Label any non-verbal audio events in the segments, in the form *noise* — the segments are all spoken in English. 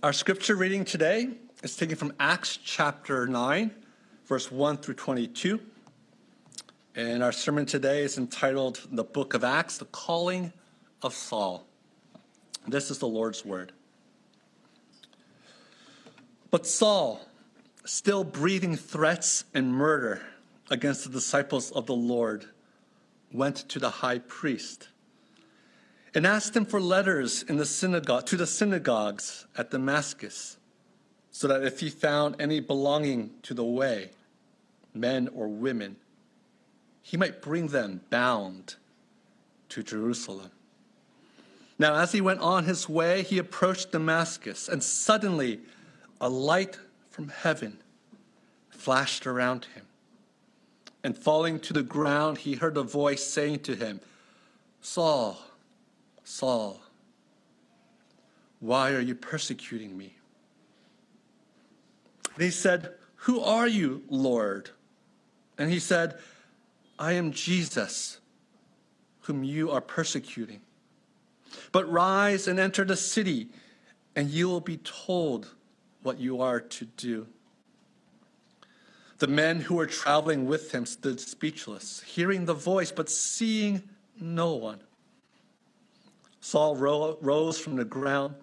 Our scripture reading today is taken from Acts chapter 9, verse 1 through 22. And our sermon today is entitled The Book of Acts, The Calling of Saul. This is the Lord's word. But Saul, still breathing threats and murder against the disciples of the Lord, went to the high priest and asked him for letters in the synagogue to the synagogues at Damascus, so that if he found any belonging to the way, men or women, he might bring them bound to Jerusalem. Now, as he went on his way, he approached Damascus, and suddenly a light from heaven flashed around him. And falling to the ground, he heard a voice saying to him, Saul, Saul, why are you persecuting me? And he said, Who are you, Lord? And he said, I am Jesus, whom you are persecuting. But rise and enter the city, and you will be told what you are to do. The men who were traveling with him stood speechless, hearing the voice, but seeing no one. Saul rose from the ground,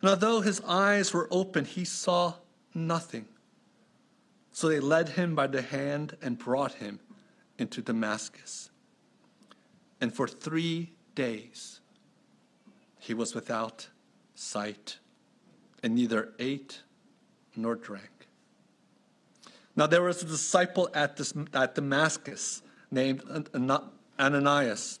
and although his eyes were open, he saw nothing. So they led him by the hand and brought him into Damascus. And for three days he was without sight, and neither ate nor drank. Now there was a disciple at, this, at Damascus named Ananias.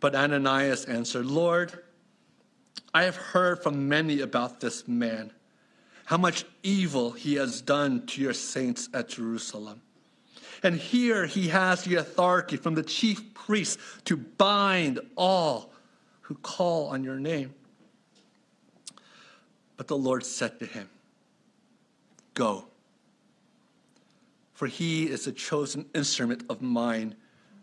But Ananias answered, Lord, I have heard from many about this man, how much evil he has done to your saints at Jerusalem. And here he has the authority from the chief priests to bind all who call on your name. But the Lord said to him, Go, for he is a chosen instrument of mine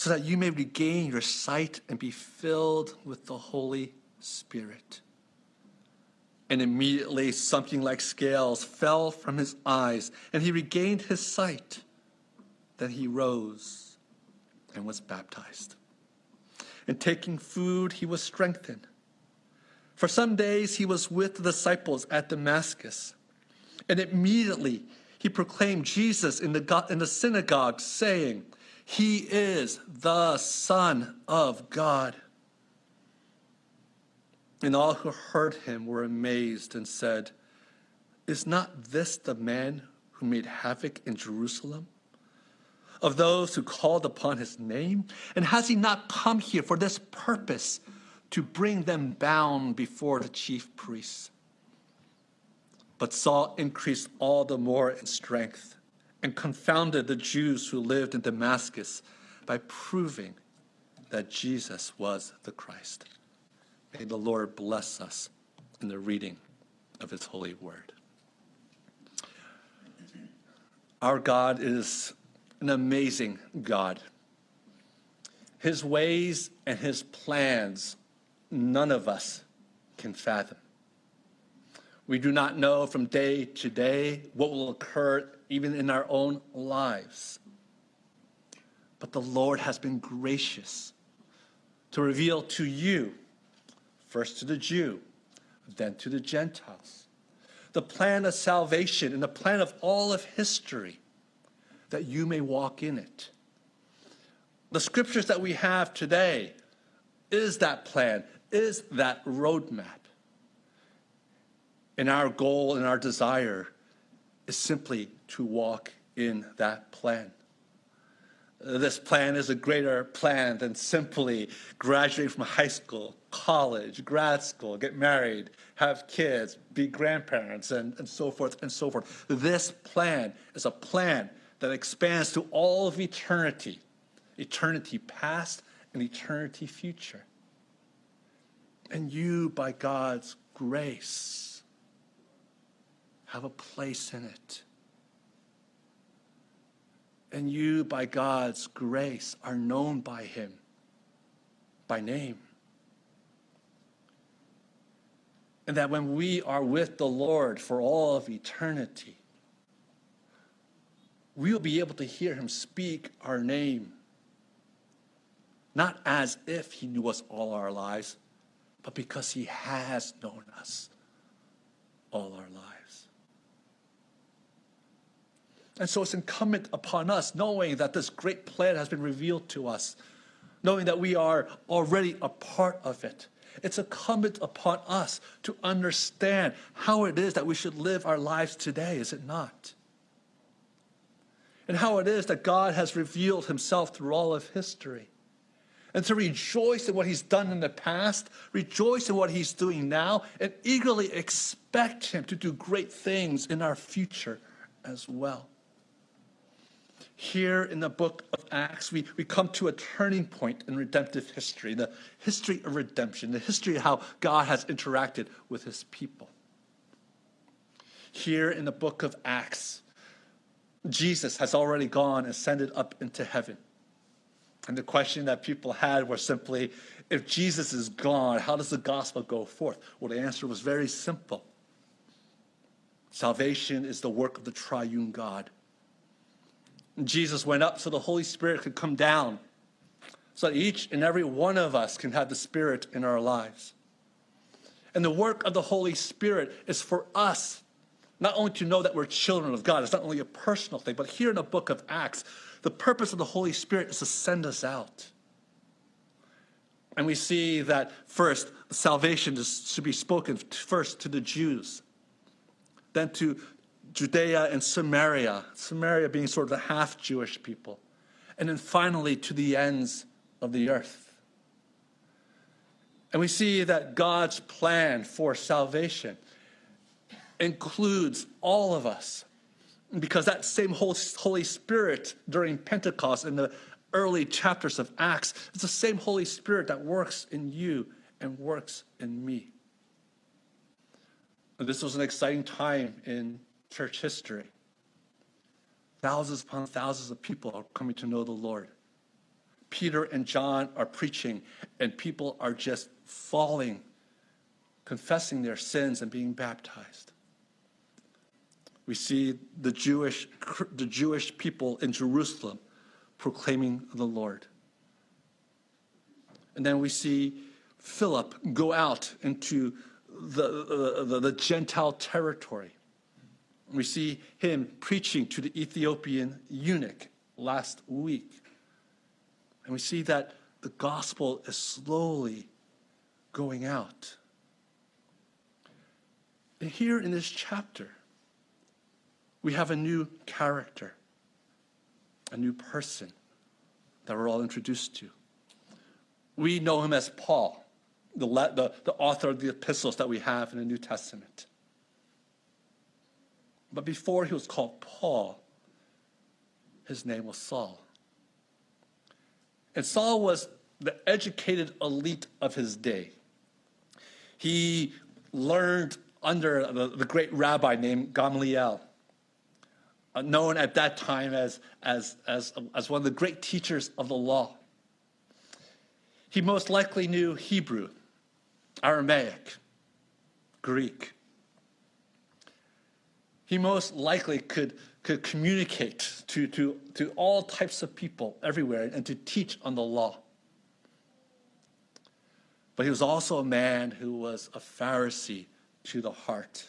so that you may regain your sight and be filled with the Holy Spirit. And immediately something like scales fell from his eyes, and he regained his sight. Then he rose and was baptized. And taking food, he was strengthened. For some days he was with the disciples at Damascus, and immediately he proclaimed Jesus in the, in the synagogue, saying, he is the Son of God. And all who heard him were amazed and said, Is not this the man who made havoc in Jerusalem? Of those who called upon his name? And has he not come here for this purpose, to bring them bound before the chief priests? But Saul increased all the more in strength and confounded the Jews who lived in Damascus by proving that Jesus was the Christ. May the Lord bless us in the reading of his holy word. Our God is an amazing God. His ways and his plans, none of us can fathom. We do not know from day to day what will occur even in our own lives. But the Lord has been gracious to reveal to you, first to the Jew, then to the Gentiles, the plan of salvation and the plan of all of history, that you may walk in it. The scriptures that we have today is that plan, is that roadmap. And our goal and our desire is simply to walk in that plan. This plan is a greater plan than simply graduating from high school, college, grad school, get married, have kids, be grandparents, and, and so forth and so forth. This plan is a plan that expands to all of eternity eternity past and eternity future. And you, by God's grace, have a place in it. And you, by God's grace, are known by Him by name. And that when we are with the Lord for all of eternity, we will be able to hear Him speak our name. Not as if He knew us all our lives, but because He has known us all our lives. And so it's incumbent upon us, knowing that this great plan has been revealed to us, knowing that we are already a part of it. It's incumbent upon us to understand how it is that we should live our lives today, is it not? And how it is that God has revealed himself through all of history. And to rejoice in what he's done in the past, rejoice in what he's doing now, and eagerly expect him to do great things in our future as well here in the book of Acts, we, we come to a turning point in redemptive history, the history of redemption, the history of how God has interacted with his people. Here in the book of Acts, Jesus has already gone, ascended up into heaven. And the question that people had was simply if Jesus is gone, how does the gospel go forth? Well, the answer was very simple salvation is the work of the triune God. Jesus went up so the Holy Spirit could come down, so that each and every one of us can have the Spirit in our lives. And the work of the Holy Spirit is for us not only to know that we're children of God, it's not only a personal thing, but here in the book of Acts, the purpose of the Holy Spirit is to send us out. And we see that first, salvation is to be spoken first to the Jews, then to Judea and Samaria, Samaria being sort of the half Jewish people, and then finally to the ends of the earth. And we see that God's plan for salvation includes all of us. Because that same Holy Spirit during Pentecost in the early chapters of Acts is the same Holy Spirit that works in you and works in me. This was an exciting time in church history. Thousands upon thousands of people are coming to know the Lord. Peter and John are preaching, and people are just falling, confessing their sins, and being baptized. We see the Jewish, the Jewish people in Jerusalem proclaiming the Lord. And then we see Philip go out into the, the, the Gentile territory we see him preaching to the Ethiopian eunuch last week. And we see that the gospel is slowly going out. And here in this chapter, we have a new character, a new person that we're all introduced to. We know him as Paul, the, the, the author of the epistles that we have in the New Testament. But before he was called Paul, his name was Saul. And Saul was the educated elite of his day. He learned under the, the great rabbi named Gamaliel, uh, known at that time as, as, as, as one of the great teachers of the law. He most likely knew Hebrew, Aramaic, Greek, he most likely could, could communicate to, to, to all types of people everywhere and to teach on the law. But he was also a man who was a Pharisee to the heart.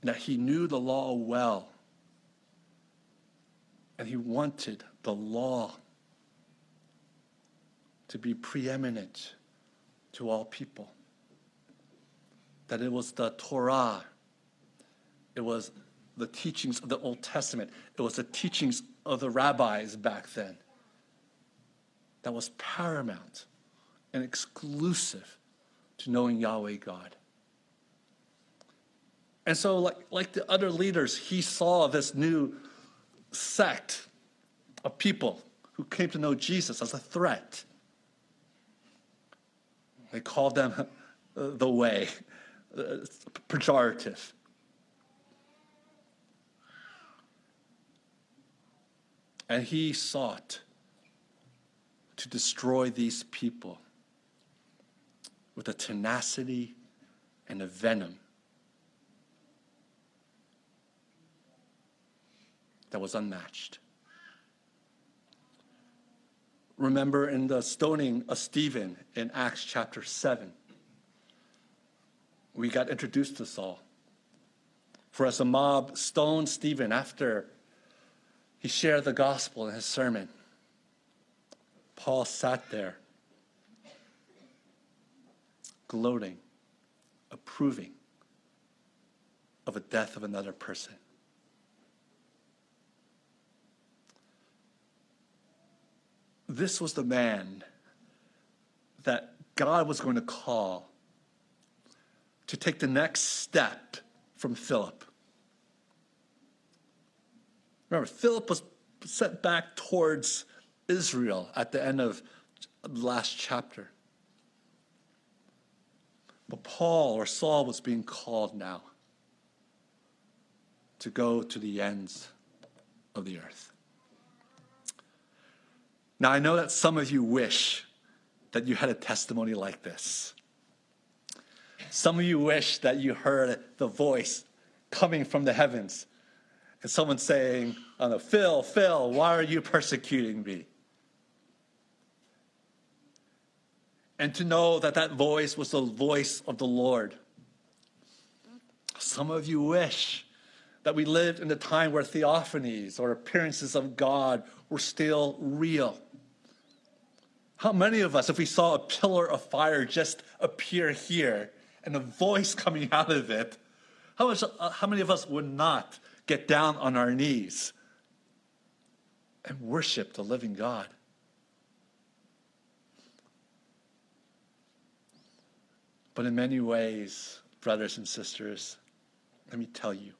and that he knew the law well. And he wanted the law to be preeminent to all people. That it was the Torah, it was the teachings of the Old Testament, it was the teachings of the rabbis back then that was paramount and exclusive to knowing Yahweh God. And so, like, like the other leaders, he saw this new sect of people who came to know Jesus as a threat. They called them *laughs* the way, uh, pejorative. And he sought to destroy these people with a tenacity and a venom that was unmatched. Remember in the stoning of Stephen in Acts chapter 7, we got introduced to Saul. For as the mob stoned Stephen after he shared the gospel in his sermon, Paul sat there, gloating, approving of the death of another person. This was the man that God was going to call to take the next step from Philip. Remember, Philip was sent back towards Israel at the end of the last chapter. But Paul or Saul was being called now to go to the ends of the earth. Now, I know that some of you wish that you had a testimony like this. Some of you wish that you heard the voice coming from the heavens and someone saying, oh no, Phil, Phil, why are you persecuting me? and to know that that voice was the voice of the Lord. Some of you wish that we lived in a time where theophanies or appearances of God were still real. How many of us, if we saw a pillar of fire just appear here and a voice coming out of it, how, much, uh, how many of us would not get down on our knees and worship the living God? But in many ways, brothers and sisters, let me tell you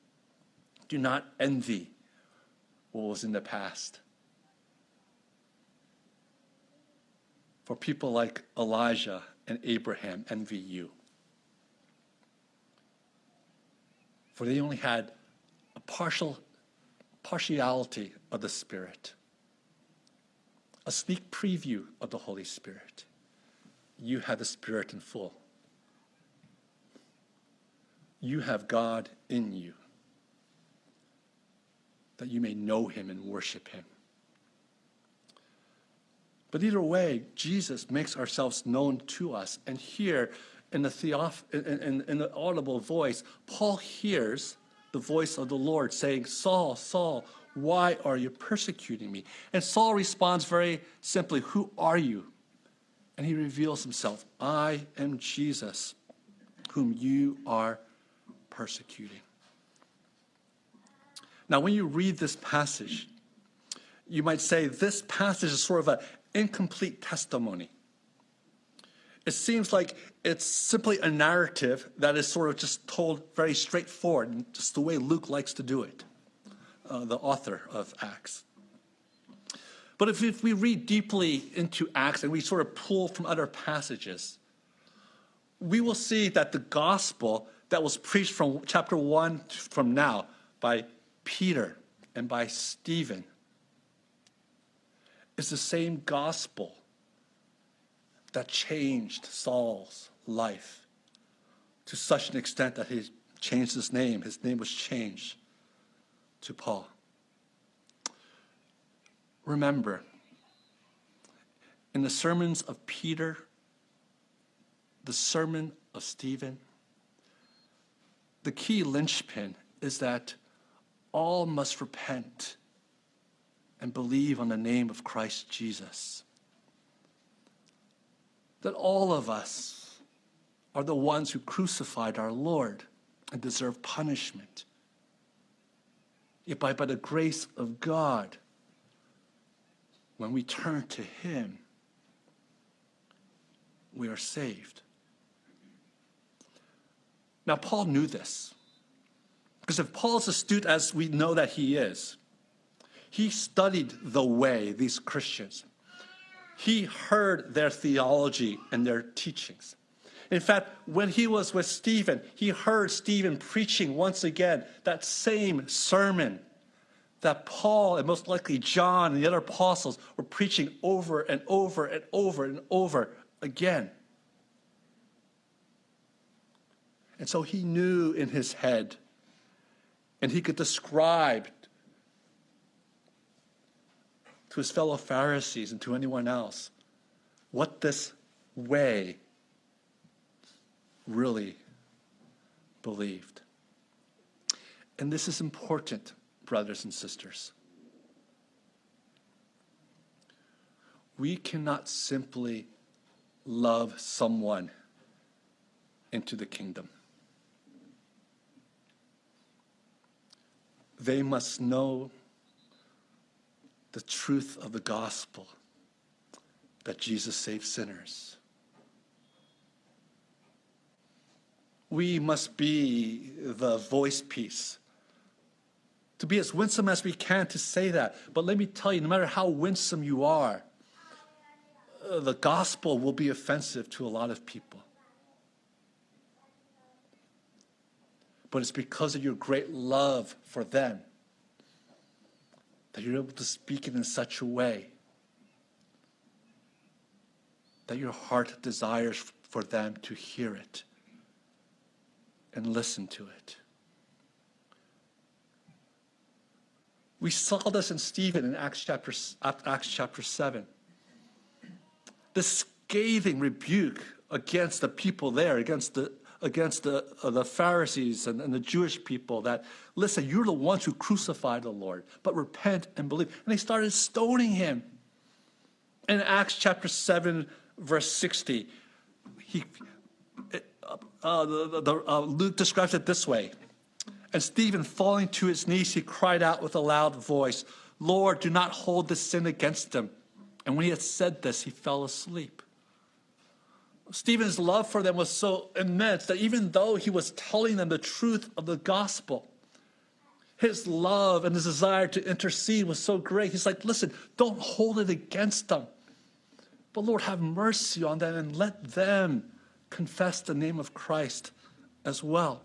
do not envy what was in the past. For people like Elijah and Abraham envy you. For they only had partial partiality of the Spirit, a sneak preview of the Holy Spirit. You had the Spirit in full you have God in you, that you may know him and worship him. But either way, Jesus makes ourselves known to us. And here, in the, theoph- in, in, in the audible voice, Paul hears the voice of the Lord saying, Saul, Saul, why are you persecuting me? And Saul responds very simply, Who are you? And he reveals himself, I am Jesus, whom you are persecuting. Now, when you read this passage, you might say this passage is sort of an incomplete testimony. It seems like it's simply a narrative that is sort of just told very straightforward, just the way Luke likes to do it, uh, the author of Acts. But if, if we read deeply into Acts and we sort of pull from other passages, we will see that the gospel that was preached from chapter 1 from now by Peter and by Stephen is the same gospel that changed Saul's life to such an extent that he changed his name. His name was changed to Paul. Remember, in the sermons of Peter, the sermon of Stephen, the key linchpin is that all must repent and believe on the name of Christ Jesus. That all of us are the ones who crucified our Lord and deserve punishment. Yet by, by the grace of God, when we turn to Him, we are saved. Now, Paul knew this. Because if Paul's astute as we know that he is, he studied the way, these Christians. He heard their theology and their teachings. In fact, when he was with Stephen, he heard Stephen preaching once again that same sermon that Paul and most likely John and the other apostles were preaching over and over and over and over again. And so he knew in his head, and he could describe to his fellow Pharisees and to anyone else what this way really believed. And this is important, brothers and sisters. We cannot simply love someone into the kingdom. They must know the truth of the gospel that Jesus saves sinners. We must be the voice piece. To be as winsome as we can to say that. But let me tell you, no matter how winsome you are, the gospel will be offensive to a lot of people. But it's because of your great love for them that you're able to speak it in such a way that your heart desires for them to hear it and listen to it. We saw this in Stephen in Acts chapter, uh, Acts chapter 7. The scathing rebuke against the people there, against the against the, uh, the Pharisees and, and the Jewish people that, listen, you're the ones who crucified the Lord, but repent and believe. And they started stoning him. In Acts chapter 7, verse 60, he, uh, uh, the, the, uh, Luke describes it this way. And Stephen, falling to his knees, he cried out with a loud voice, Lord, do not hold this sin against them. And when he had said this, he fell asleep. Stephen's love for them was so immense that even though he was telling them the truth of the gospel, his love and his desire to intercede was so great. He's like, listen, don't hold it against them. But Lord, have mercy on them and let them confess the name of Christ as well.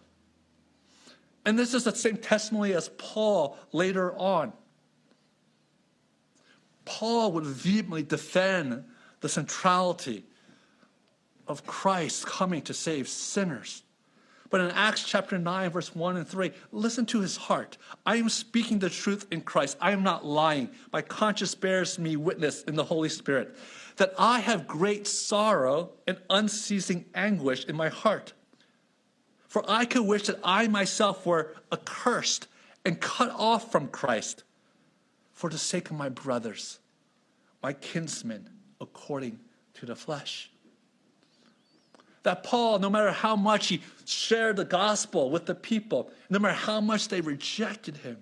And this is the same testimony as Paul later on. Paul would vehemently defend the centrality of Christ coming to save sinners. But in Acts chapter 9, verse 1 and 3, listen to his heart. I am speaking the truth in Christ. I am not lying. My conscience bears me witness in the Holy Spirit that I have great sorrow and unceasing anguish in my heart. For I could wish that I myself were accursed and cut off from Christ for the sake of my brothers, my kinsmen, according to the flesh that Paul, no matter how much he shared the gospel with the people, no matter how much they rejected him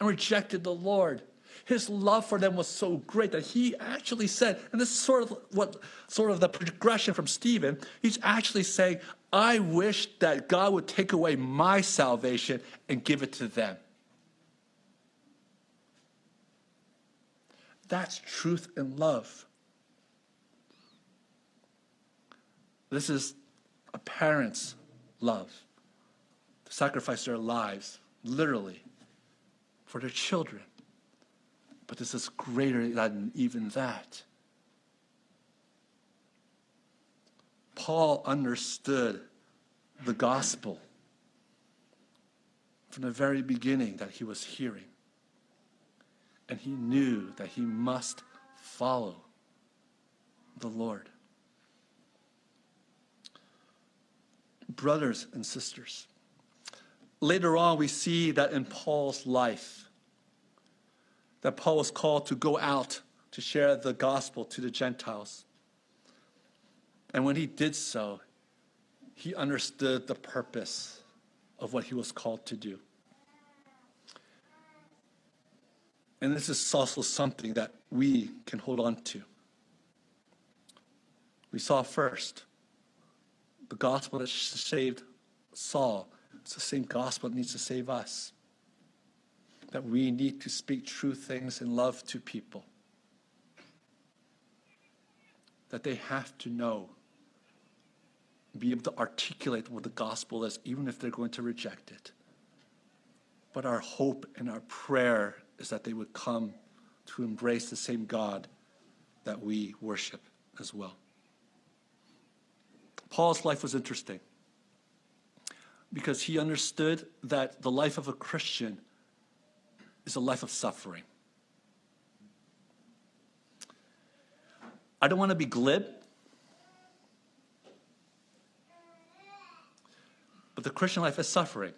and rejected the Lord, his love for them was so great that he actually said, and this is sort of what sort of the progression from Stephen, he's actually saying, I wish that God would take away my salvation and give it to them. That's truth and love. This is a parent's love to sacrifice their lives, literally, for their children. But this is greater than even that. Paul understood the gospel from the very beginning that he was hearing. And he knew that he must follow the Lord. Brothers and sisters, later on, we see that in Paul's life, that Paul was called to go out to share the gospel to the Gentiles. And when he did so, he understood the purpose of what he was called to do. And this is also something that we can hold on to. We saw first the gospel that saved Saul. It's the same gospel that needs to save us. That we need to speak true things in love to people. That they have to know, be able to articulate what the gospel is, even if they're going to reject it. But our hope and our prayer is that they would come to embrace the same God that we worship as well. Paul's life was interesting because he understood that the life of a Christian is a life of suffering. I don't want to be glib, but the Christian life is suffering.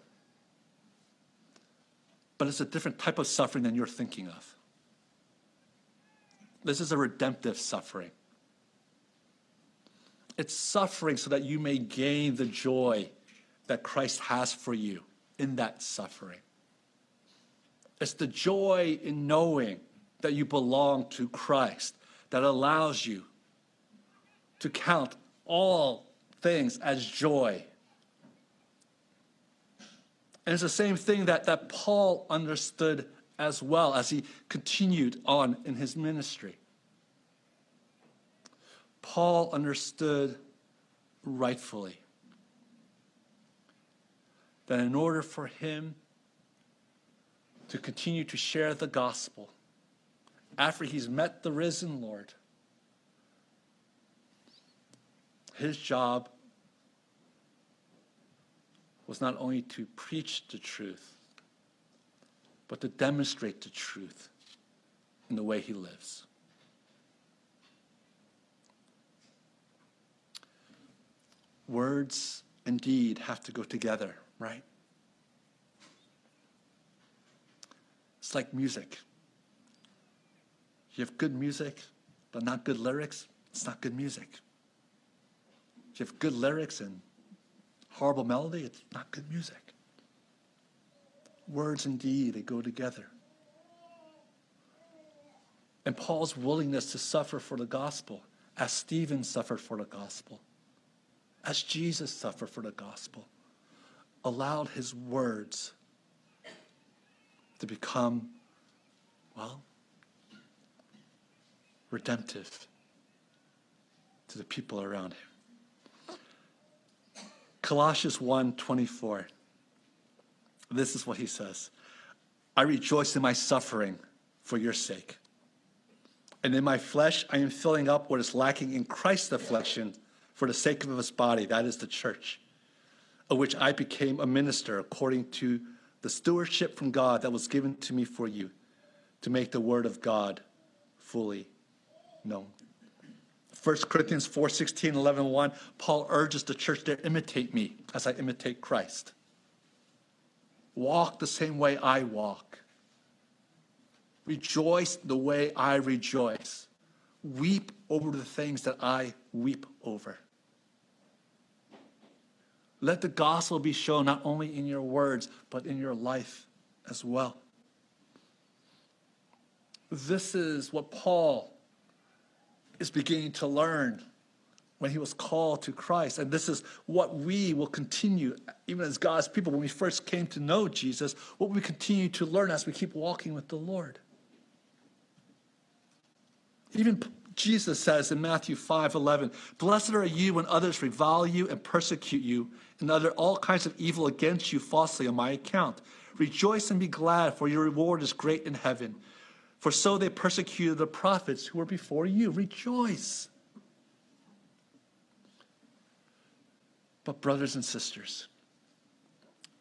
But it's a different type of suffering than you're thinking of. This is a redemptive suffering. It's suffering so that you may gain the joy that Christ has for you in that suffering. It's the joy in knowing that you belong to Christ that allows you to count all things as joy. And it's the same thing that, that Paul understood as well as he continued on in his ministry. Paul understood rightfully that in order for him to continue to share the gospel after he's met the risen Lord, his job was not only to preach the truth, but to demonstrate the truth in the way he lives. Words and deed have to go together, right? It's like music. You have good music, but not good lyrics, it's not good music. You have good lyrics and horrible melody, it's not good music. Words and deed, they go together. And Paul's willingness to suffer for the gospel, as Stephen suffered for the gospel, as Jesus suffered for the gospel, allowed his words to become, well, redemptive to the people around him. Colossians 1 24. This is what he says I rejoice in my suffering for your sake. And in my flesh, I am filling up what is lacking in Christ's affliction for the sake of his body, that is the church, of which I became a minister according to the stewardship from God that was given to me for you, to make the word of God fully known. 1 Corinthians 4 16, 11, 1, Paul urges the church to imitate me as I imitate Christ. Walk the same way I walk. Rejoice the way I rejoice. Weep over the things that I weep over. Let the gospel be shown not only in your words, but in your life as well. This is what Paul is beginning to learn when he was called to Christ. And this is what we will continue, even as God's people, when we first came to know Jesus, what we continue to learn as we keep walking with the Lord. Even Jesus says in Matthew 5 11, Blessed are you when others revile you and persecute you and utter all kinds of evil against you falsely on my account. Rejoice and be glad, for your reward is great in heaven. For so they persecuted the prophets who were before you. Rejoice. But, brothers and sisters,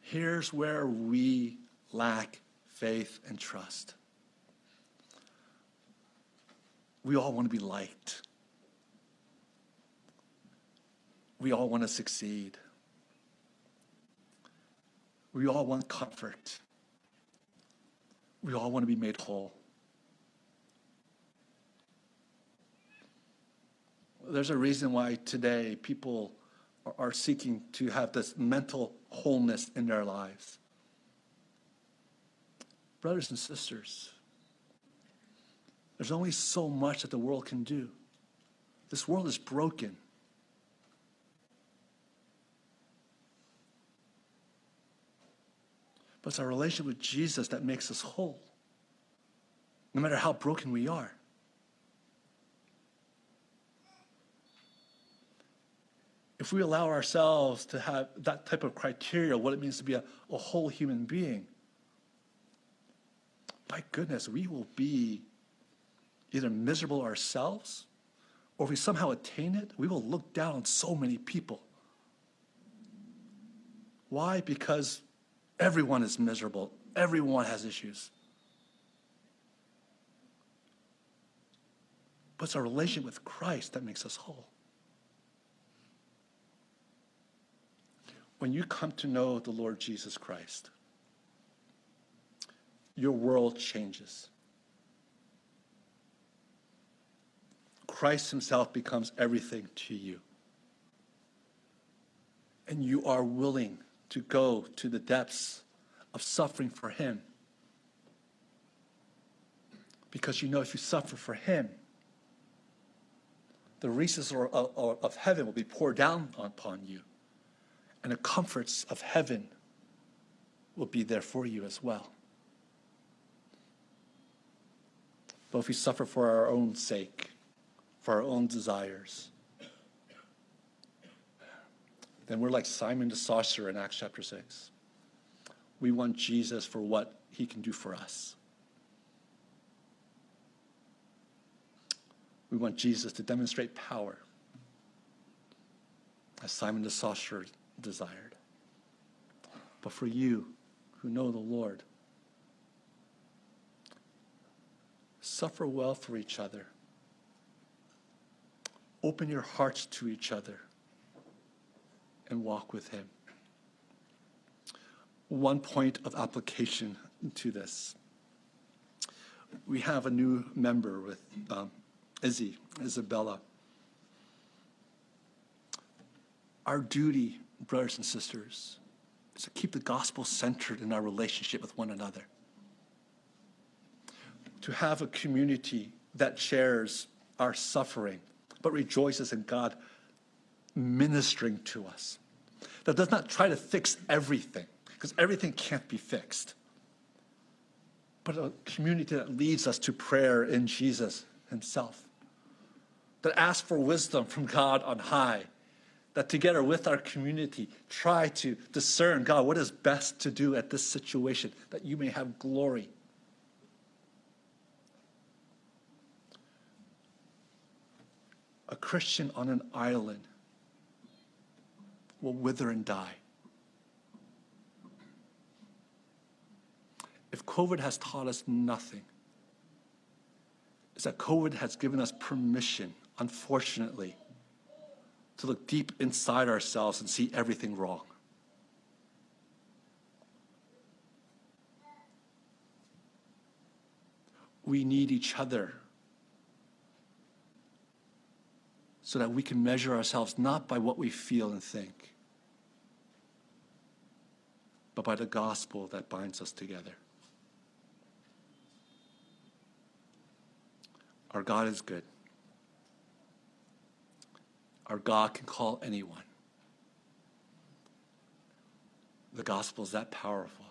here's where we lack faith and trust. We all want to be liked. We all want to succeed. We all want comfort. We all want to be made whole. There's a reason why today people are seeking to have this mental wholeness in their lives. Brothers and sisters, there's only so much that the world can do. This world is broken. But it's our relationship with Jesus that makes us whole, no matter how broken we are. If we allow ourselves to have that type of criteria, what it means to be a, a whole human being, my goodness, we will be either miserable ourselves or if we somehow attain it, we will look down on so many people. Why? Because everyone is miserable, everyone has issues. But it's our relationship with Christ that makes us whole. When you come to know the Lord Jesus Christ, your world changes. Christ Himself becomes everything to you. And you are willing to go to the depths of suffering for Him. Because you know if you suffer for Him, the resources of heaven will be poured down upon you, and the comforts of heaven will be there for you as well. But if we suffer for our own sake, for our own desires, then we're like Simon the sorcerer in Acts chapter 6. We want Jesus for what he can do for us. We want Jesus to demonstrate power as Simon the sorcerer desired. But for you who know the Lord, Suffer well for each other. Open your hearts to each other and walk with Him. One point of application to this. We have a new member with um, Izzy, Isabella. Our duty, brothers and sisters, is to keep the gospel centered in our relationship with one another to have a community that shares our suffering, but rejoices in God ministering to us. That does not try to fix everything, because everything can't be fixed. But a community that leads us to prayer in Jesus Himself. That asks for wisdom from God on high. That together with our community try to discern, God, what is best to do at this situation, that you may have glory a Christian on an island will wither and die. If COVID has taught us nothing, is that COVID has given us permission, unfortunately, to look deep inside ourselves and see everything wrong. We need each other so that we can measure ourselves not by what we feel and think, but by the gospel that binds us together. Our God is good. Our God can call anyone. The gospel is that powerful.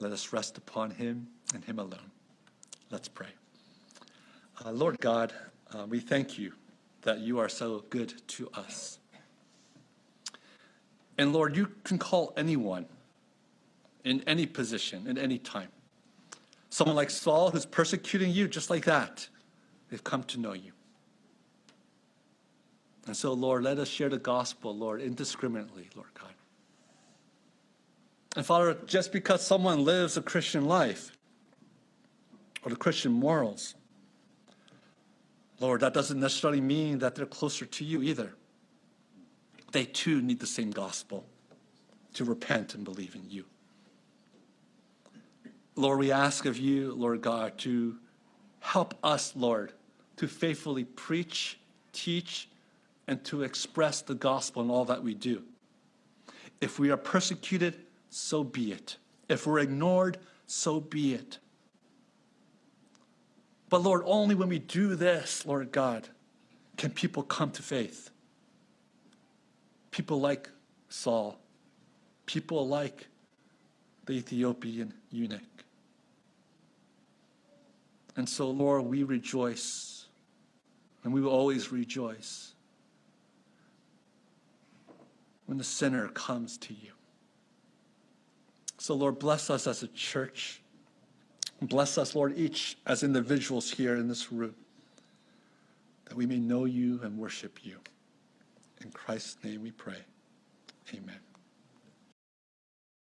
Let us rest upon him and him alone. Let's pray. Uh, Lord God, uh, we thank you that you are so good to us. And Lord, you can call anyone in any position, at any time. Someone like Saul who's persecuting you, just like that, they've come to know you. And so, Lord, let us share the gospel, Lord, indiscriminately, Lord God. And Father, just because someone lives a Christian life or the Christian morals, Lord, that doesn't necessarily mean that they're closer to you either. They too need the same gospel. to repent and believe in you. Lord, we ask of you, Lord God, to help us, Lord, to faithfully preach, teach, and to express the gospel in all that we do. If we are persecuted, so be it. If we're ignored, so be it. But Lord, only when we do this, Lord God, can people come to faith. People like Saul, people like the Ethiopian eunuch. And so, Lord, we rejoice, and we will always rejoice when the sinner comes to you. So, Lord, bless us as a church. Bless us, Lord, each as individuals here in this room, that we may know you and worship you. In Christ's name we pray. Amen.